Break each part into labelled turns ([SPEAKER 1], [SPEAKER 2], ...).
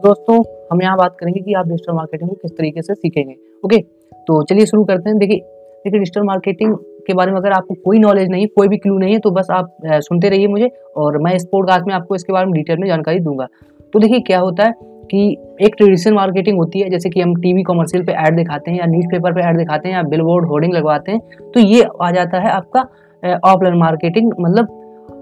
[SPEAKER 1] तो दोस्तों, हम यहाँ बात करेंगे कि आप डिजिटल मार्केटिंग को किस तरीके से सीखेंगे। ओके तो चलिए शुरू करते हैं। देखिए देखिए डिजिटल मार्केटिंग के बारे में अगर आपको कोई नॉलेज नहीं, कोई भी क्लू नहीं है तो बस आप सुनते रहिए मुझे और मैं इस पॉडकास्ट में आपको इसके बारे में डिटेल में जानकारी दूँगा। तो देखिए, क्या होता है कि एक ट्रेडिशनल मार्केटिंग होती है, जैसे कि हम टीवी कमर्शियल पे ऐड दिखाते हैं या न्यूज़पेपर पे ऐड दिखाते हैं या बिल बोर्ड होर्डिंग लगवाते हैं तो ये आ जाता है आपका ऑफलाइन मार्केटिंग मतलब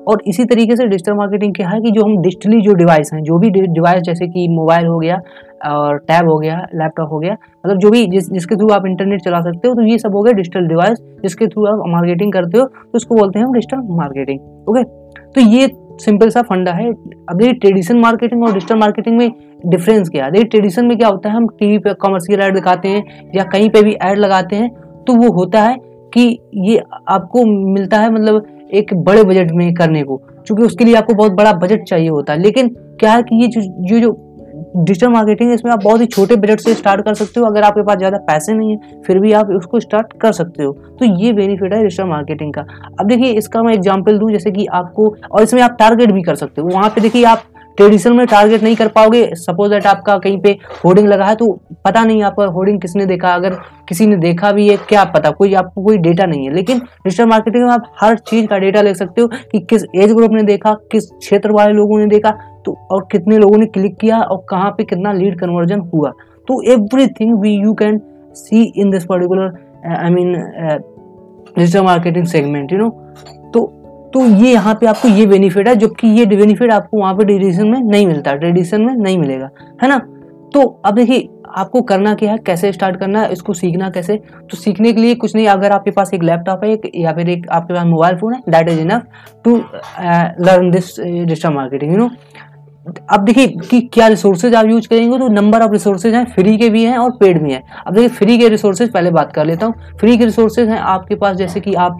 [SPEAKER 1] और इसी तरीके से डिजिटल मार्केटिंग क्या है कि जो हम डिजिटली जो डिवाइस हैं, जो भी डिवाइस जैसे कि मोबाइल हो गया और टैब हो गया लैपटॉप हो गया मतलब जो भी जिस, जिसके थ्रू आप इंटरनेट चला सकते हो तो ये सब हो गया डिजिटल डिवाइस जिसके थ्रू आप मार्केटिंग करते हो तो उसको बोलते हैं हम डिजिटल मार्केटिंग ओके तो ये सिंपल सा फंडा है। अब देखिए ट्रेडिशनल मार्केटिंग और डिजिटल मार्केटिंग में डिफरेंस क्या? है देखिए ट्रेडिशन में क्या होता है, हम टीवी पे कमर्शियल ऐड दिखाते हैं या कहीं पे भी ऐड लगाते हैं तो वो होता है कि ये आपको मिलता है मतलब एक बड़े बजट में करने को, क्योंकि उसके लिए आपको बहुत बड़ा बजट चाहिए होता है। लेकिन क्या है कि ये जो ये जो डिजिटल मार्केटिंग है, इसमें आप बहुत ही छोटे बजट से स्टार्ट कर सकते हो। अगर आपके पास ज़्यादा पैसे नहीं है, फिर भी आप उसको स्टार्ट कर सकते हो। तो ये बेनिफिट है डिजिटल मार्केटिंग का। अब देखिए, इसका मैं एग्ज़ाम्पल दूँ, जैसे कि आपको, और इसमें आप टारगेट भी कर सकते हो। वहाँ पे देखिए, आप ट्रेडिशनल में टारगेट नहीं कर पाओगे। सपोज़ दैट आपका कहीं पे होर्डिंग लगा है तो पता नहीं आपका होर्डिंग किसने देखा। अगर किसी ने देखा भी है, क्या पता? कोई आपको कोई डेटा नहीं है। लेकिन डिजिटल मार्केटिंग में आप हर चीज़ का डेटा ले सकते हो कि किस एज ग्रुप ने देखा, किस क्षेत्र वाले लोगों ने देखा तो और कितने लोगों ने क्लिक किया और कहाँ पे कितना लीड कन्वर्जन हुआ। तो everything we you can see in this particular I mean digital marketing segment you know तो तो ये यहाँ पे आपको ये बेनिफिट है, जबकि ये बेनिफिट आपको वहाँ पे ट्रेडिशन में नहीं मिलता ट्रेडिशन में नहीं मिलेगा, है ना? तो अब देखिए, आपको करना क्या है, कैसे स्टार्ट करना है, इसको सीखना कैसे? तो सीखने के लिए कुछ नहीं, अगर आपके पास एक लैपटॉप है, एक, या फिर एक आपके पास मोबाइल फ़ोन है that is enough to learn this digital marketing you know अब देखिए कि क्या रिसोर्सेज आप यूज़ करेंगे तो नंबर ऑफ़ रिसोर्सेज हैं फ्री के भी हैं और पेड भी हैं। अब देखिए फ्री के रिसोर्सेज पहले बात कर लेता हूँ। फ्री के रिसोर्सेज हैं आपके पास, जैसे कि आप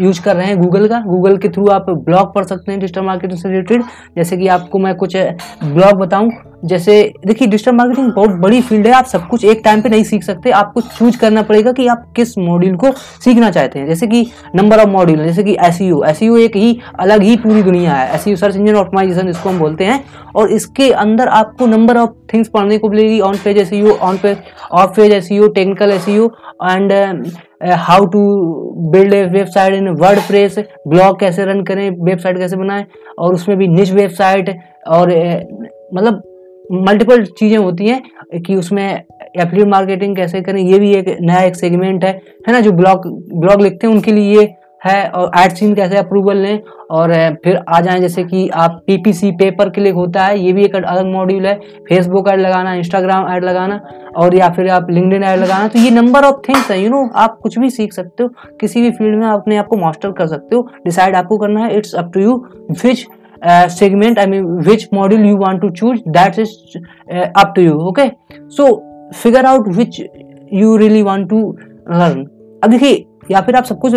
[SPEAKER 1] यूज़ कर रहे हैं गूगल का। गूगल के थ्रू आप ब्लॉग पढ़ सकते हैं डिजिटल मार्केटिंग से रिलेटेड जैसे कि आपको मैं कुछ ब्लॉग बताऊँ। जैसे देखिए डिजिटल मार्केटिंग बहुत बड़ी फ़ील्ड है आप सब कुछ एक टाइम पे नहीं सीख सकते। आपको चूज़ करना पड़ेगा कि आप किस मॉड्यूल को सीखना चाहते हैं। जैसे कि नंबर ऑफ़ मॉड्यूल जैसे कि एस एस एक ही अलग ही पूरी दुनिया है। एस सर्च इंजन ऑप्टिमाइजेशन इसको हम बोलते हैं। और इसके अंदर आपको नंबर ऑफ़ थिंग्स पढ़ने को मिलेगी। On page S on page off page S technical S and how to build a website in WordPress blog कैसे रन करें वेबसाइट कैसे बनाएँ और उसमें भी निज वेबसाइट और uh, मतलब मल्टीपल चीज़ें होती हैं कि उसमें एफिलिएट मार्केटिंग कैसे करें, ये भी एक नया एक सेगमेंट है है ना, जो ब्लॉग ब्लॉग लिखते हैं, उनके लिए ये है, और एड सीन कैसे अप्रूवल लें, और फिर आ जाएँ, जैसे कि आप पीपीसी पेपर क्लिक होता है, ये भी एक अलग मॉड्यूल है फेसबुक ऐड लगाना इंस्टाग्राम ऐड लगाना, और या फिर आप लिंकडिन ऐड लगाना तो ये नंबर ऑफ़ थिंग्स है यू नो आप कुछ भी सीख सकते हो, किसी भी फ़ील्ड में आप अपने आप को मास्टर कर सकते हो डिसाइड आपको करना है it's up to you which uh, segment i mean which module you want to choose that is uh, up to you okay so figure out which you really want to learn अब देखिए या फिर आप सब कुछ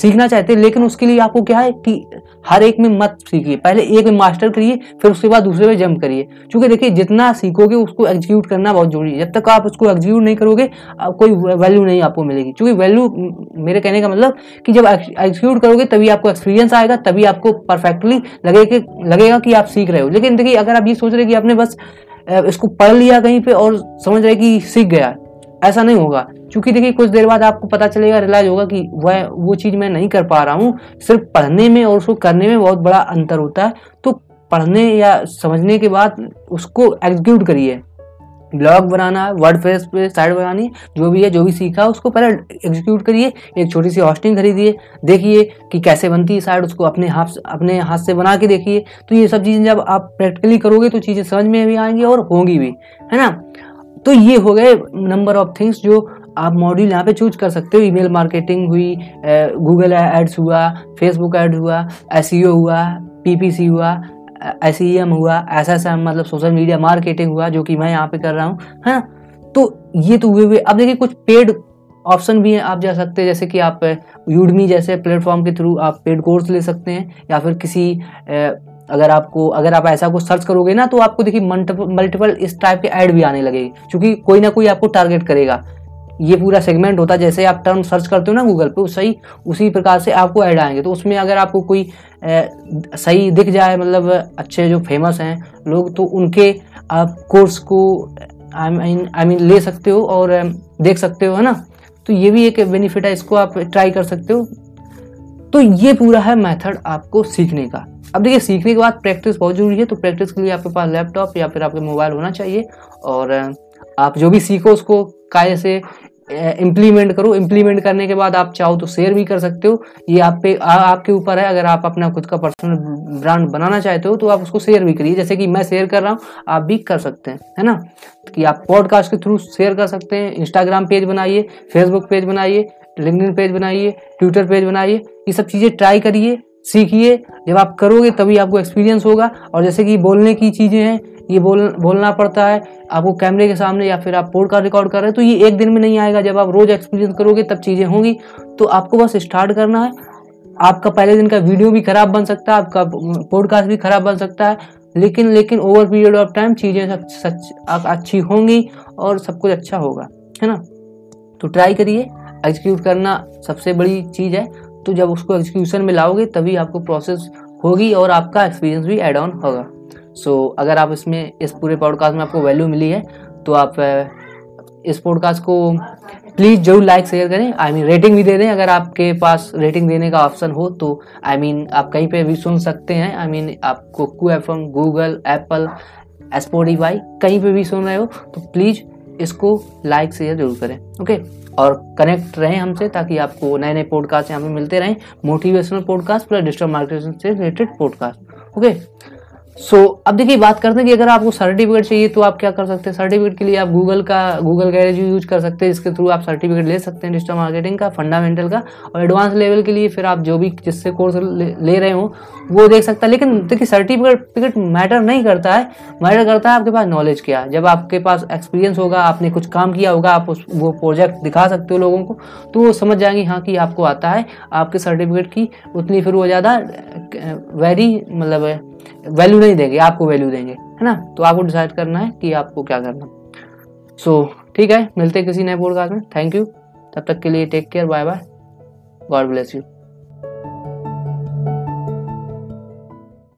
[SPEAKER 1] सीखना चाहते हैं, लेकिन उसके लिए आपको क्या है कि हर एक में मत सीखिए। पहले एक में मास्टर करिए, फिर उसके बाद दूसरे में जंप करिए। क्योंकि देखिए, जितना सीखोगे, उसको एग्जीक्यूट करना बहुत ज़रूरी है। जब तक आप उसको एग्जीक्यूट नहीं करोगे कोई वैल्यू नहीं आपको मिलेगी। क्योंकि वैल्यू मेरे कहने का मतलब कि जब एग्जीक्यूट करोगे, तभी आपको एक्सपीरियंस आएगा, तभी आपको परफेक्टली लगेगा लगेगा कि आप सीख रहे हो। लेकिन देखिए, अगर आप ये सोच रहे कि आपने बस इसको पढ़ लिया कहीं पे और समझ रहे कि सीख गया ऐसा नहीं होगा। क्योंकि देखिए, कुछ देर बाद आपको पता चलेगा, रिलाइज होगा कि वह, वो चीज़ मैं नहीं कर पा रहा हूँ। सिर्फ़ पढ़ने में और उसको करने में बहुत बड़ा अंतर होता है। तो पढ़ने या समझने के बाद उसको एग्जीक्यूट करिए। ब्लॉग बनाना वर्ड फेस पे साइड बनानी, जो भी है, जो भी सीखा, उसको पहले एग्जीक्यूट करिए। एक छोटी सी हॉस्टिंग खरीदिए। देखिए कि कैसे बनती है साइड उसको अपने हाथ अपने हाथ से बना के देखिए। तो ये सब चीज़ें जब आप प्रैक्टिकली करोगे तो चीज़ें समझ में भी आएँगी और होंगी भी। है ना? तो ये हो गए नंबर ऑफ़ थिंग्स जो आप मॉड्यूल यहाँ पे चूज़ कर सकते हो। ईमेल मार्केटिंग हुई गूगल एड्स हुआ फेसबुक एड हुआ एस e हुआ पीपीसी हुआ एस एम e हुआ एस मतलब सोशल मीडिया मार्केटिंग हुआ जो कि मैं यहाँ पे कर रहा हूँ है। हाँ, तो ये तो हुए हुए। अब देखिए कुछ पेड ऑप्शन भी हैं आप जा सकते हैं जैसे कि आप यूडमी जैसे प्लेटफॉर्म के थ्रू आप पेड कोर्स ले सकते हैं या फिर किसी अगर आपको अगर आप ऐसा कुछ सर्च करोगे ना तो आपको देखिए मल्टीपल इस टाइप के ऐड भी आने लगेगी क्योंकि कोई ना कोई आपको टारगेट करेगा। ये पूरा सेगमेंट होता है जैसे आप टर्म सर्च करते हो ना गूगल पे सही उसी प्रकार से आपको ऐड आएँगे। तो उसमें अगर आपको कोई ए, सही दिख जाए मतलब अच्छे जो फ़ेमस हैं लोग तो उनके आप कोर्स को आई मीन आई मीन ले सकते हो और देख सकते हो है ना? तो ये भी एक बेनिफिट है इसको आप ट्राई कर सकते हो। तो ये पूरा है मेथड आपको सीखने का। अब देखिए सीखने के बाद प्रैक्टिस बहुत ज़रूरी है तो प्रैक्टिस के लिए आपके पास लैपटॉप या फिर आपके मोबाइल होना चाहिए और आप जो भी सीखो उसको काय से इम्प्लीमेंट करो। इम्प्लीमेंट करने के बाद आप चाहो तो शेयर भी कर सकते हो। ये आप पे आ, आपके ऊपर है। अगर आप अपना खुद का पर्सनल ब्रांड बनाना चाहते हो तो आप उसको शेयर भी करिए। जैसे कि मैं शेयर कर रहा हूँ आप भी कर सकते हैं है ना? कि आप पॉडकास्ट के थ्रू शेयर कर सकते हैं। इंस्टाग्राम पेज बनाइए फेसबुक पेज बनाइए लिंकडिन पेज बनाइए ट्विटर पेज बनाइए, ये सब चीज़ें ट्राई करिए, सीखिए। जब आप करोगे तभी आपको एक्सपीरियंस होगा। और जैसे कि बोलने की चीज़ें हैं, ये बोल, बोलना पड़ता है। आपको कैमरे के सामने या फिर आप पॉडकास्ट रिकॉर्ड कर रहे हैं तो ये एक दिन में नहीं आएगा। जब आप रोज एक्सपीरियंस करोगे, तब चीज़ें होंगी। तो आपको बस स्टार्ट करना है। आपका पहले दिन का वीडियो भी खराब बन सकता है, आपका पॉडकास्ट भी खराब बन सकता है। लेकिन लेकिन ओवर पीरियड ऑफ़ टाइम चीज़ें सच अच्छी होंगी और सब कुछ अच्छा होगा। है ना? तो ट्राई करिए। एग्जीक्यूट करना सबसे बड़ी चीज़ है तो जब उसको एग्जीक्यूशन में लाओगे तभी आपको प्रोसेस होगी और आपका एक्सपीरियंस भी एड ऑन होगा। सो so, अगर आप इसमें इस पूरे पॉडकास्ट में आपको वैल्यू मिली है तो आप इस पॉडकास्ट को प्लीज़ ज़रूर लाइक शेयर करें। I I mean mean, rating भी दे दें। अगर आपके पास रेटिंग देने का ऑप्शन हो तो आई I मीन mean, आप कहीं पे भी सुन सकते हैं। आई I मीन mean, आप Kuku F M Google Apple Spotify कहीं पे भी सुन रहे हो तो प्लीज़ इसको लाइक शेयर ज़रूर करें। ओके और कनेक्ट रहें हमसे ताकि आपको नए नए पॉडकास्ट यहाँ पे मिलते रहें। Motivational podcast plus digital marketing से related podcast okay so so, अब देखिए बात करते हैं कि अगर आपको सर्टिफिकेट चाहिए तो आप क्या कर सकते हैं? सर्टिफिकेट के लिए आप गूगल का गूगल गैरेज यूज़ कर सकते हैं। इसके थ्रू आप सर्टिफिकेट ले सकते हैं डिजिटल मार्केटिंग का फंडामेंटल का। और एडवांस लेवल के लिए फिर आप जो भी जिससे कोर्स ले, ले रहे हो वो देख सकता है। लेकिन देखिए सर्टिफिकेट मैटर नहीं करता है। मैटर करता है आपके पास नॉलेज क्या है। जब आपके पास एक्सपीरियंस होगा आपने कुछ काम किया होगा आप उस वो प्रोजेक्ट दिखा सकते हो लोगों को तो वो समझ जाएँगे हाँ कि आपको आता है। आपके सर्टिफिकेट की उतनी फिर वो ज़्यादा वेरी मतलब वैल्यू नहीं देंगे आपको वैल्यू देंगे है ना? तो आपको डिसाइड करना है कि आपको क्या करना सो so, ठीक है मिलते हैं किसी नए पॉडकास्ट में। थैंक यू तब तक के लिए take care bye bye God bless you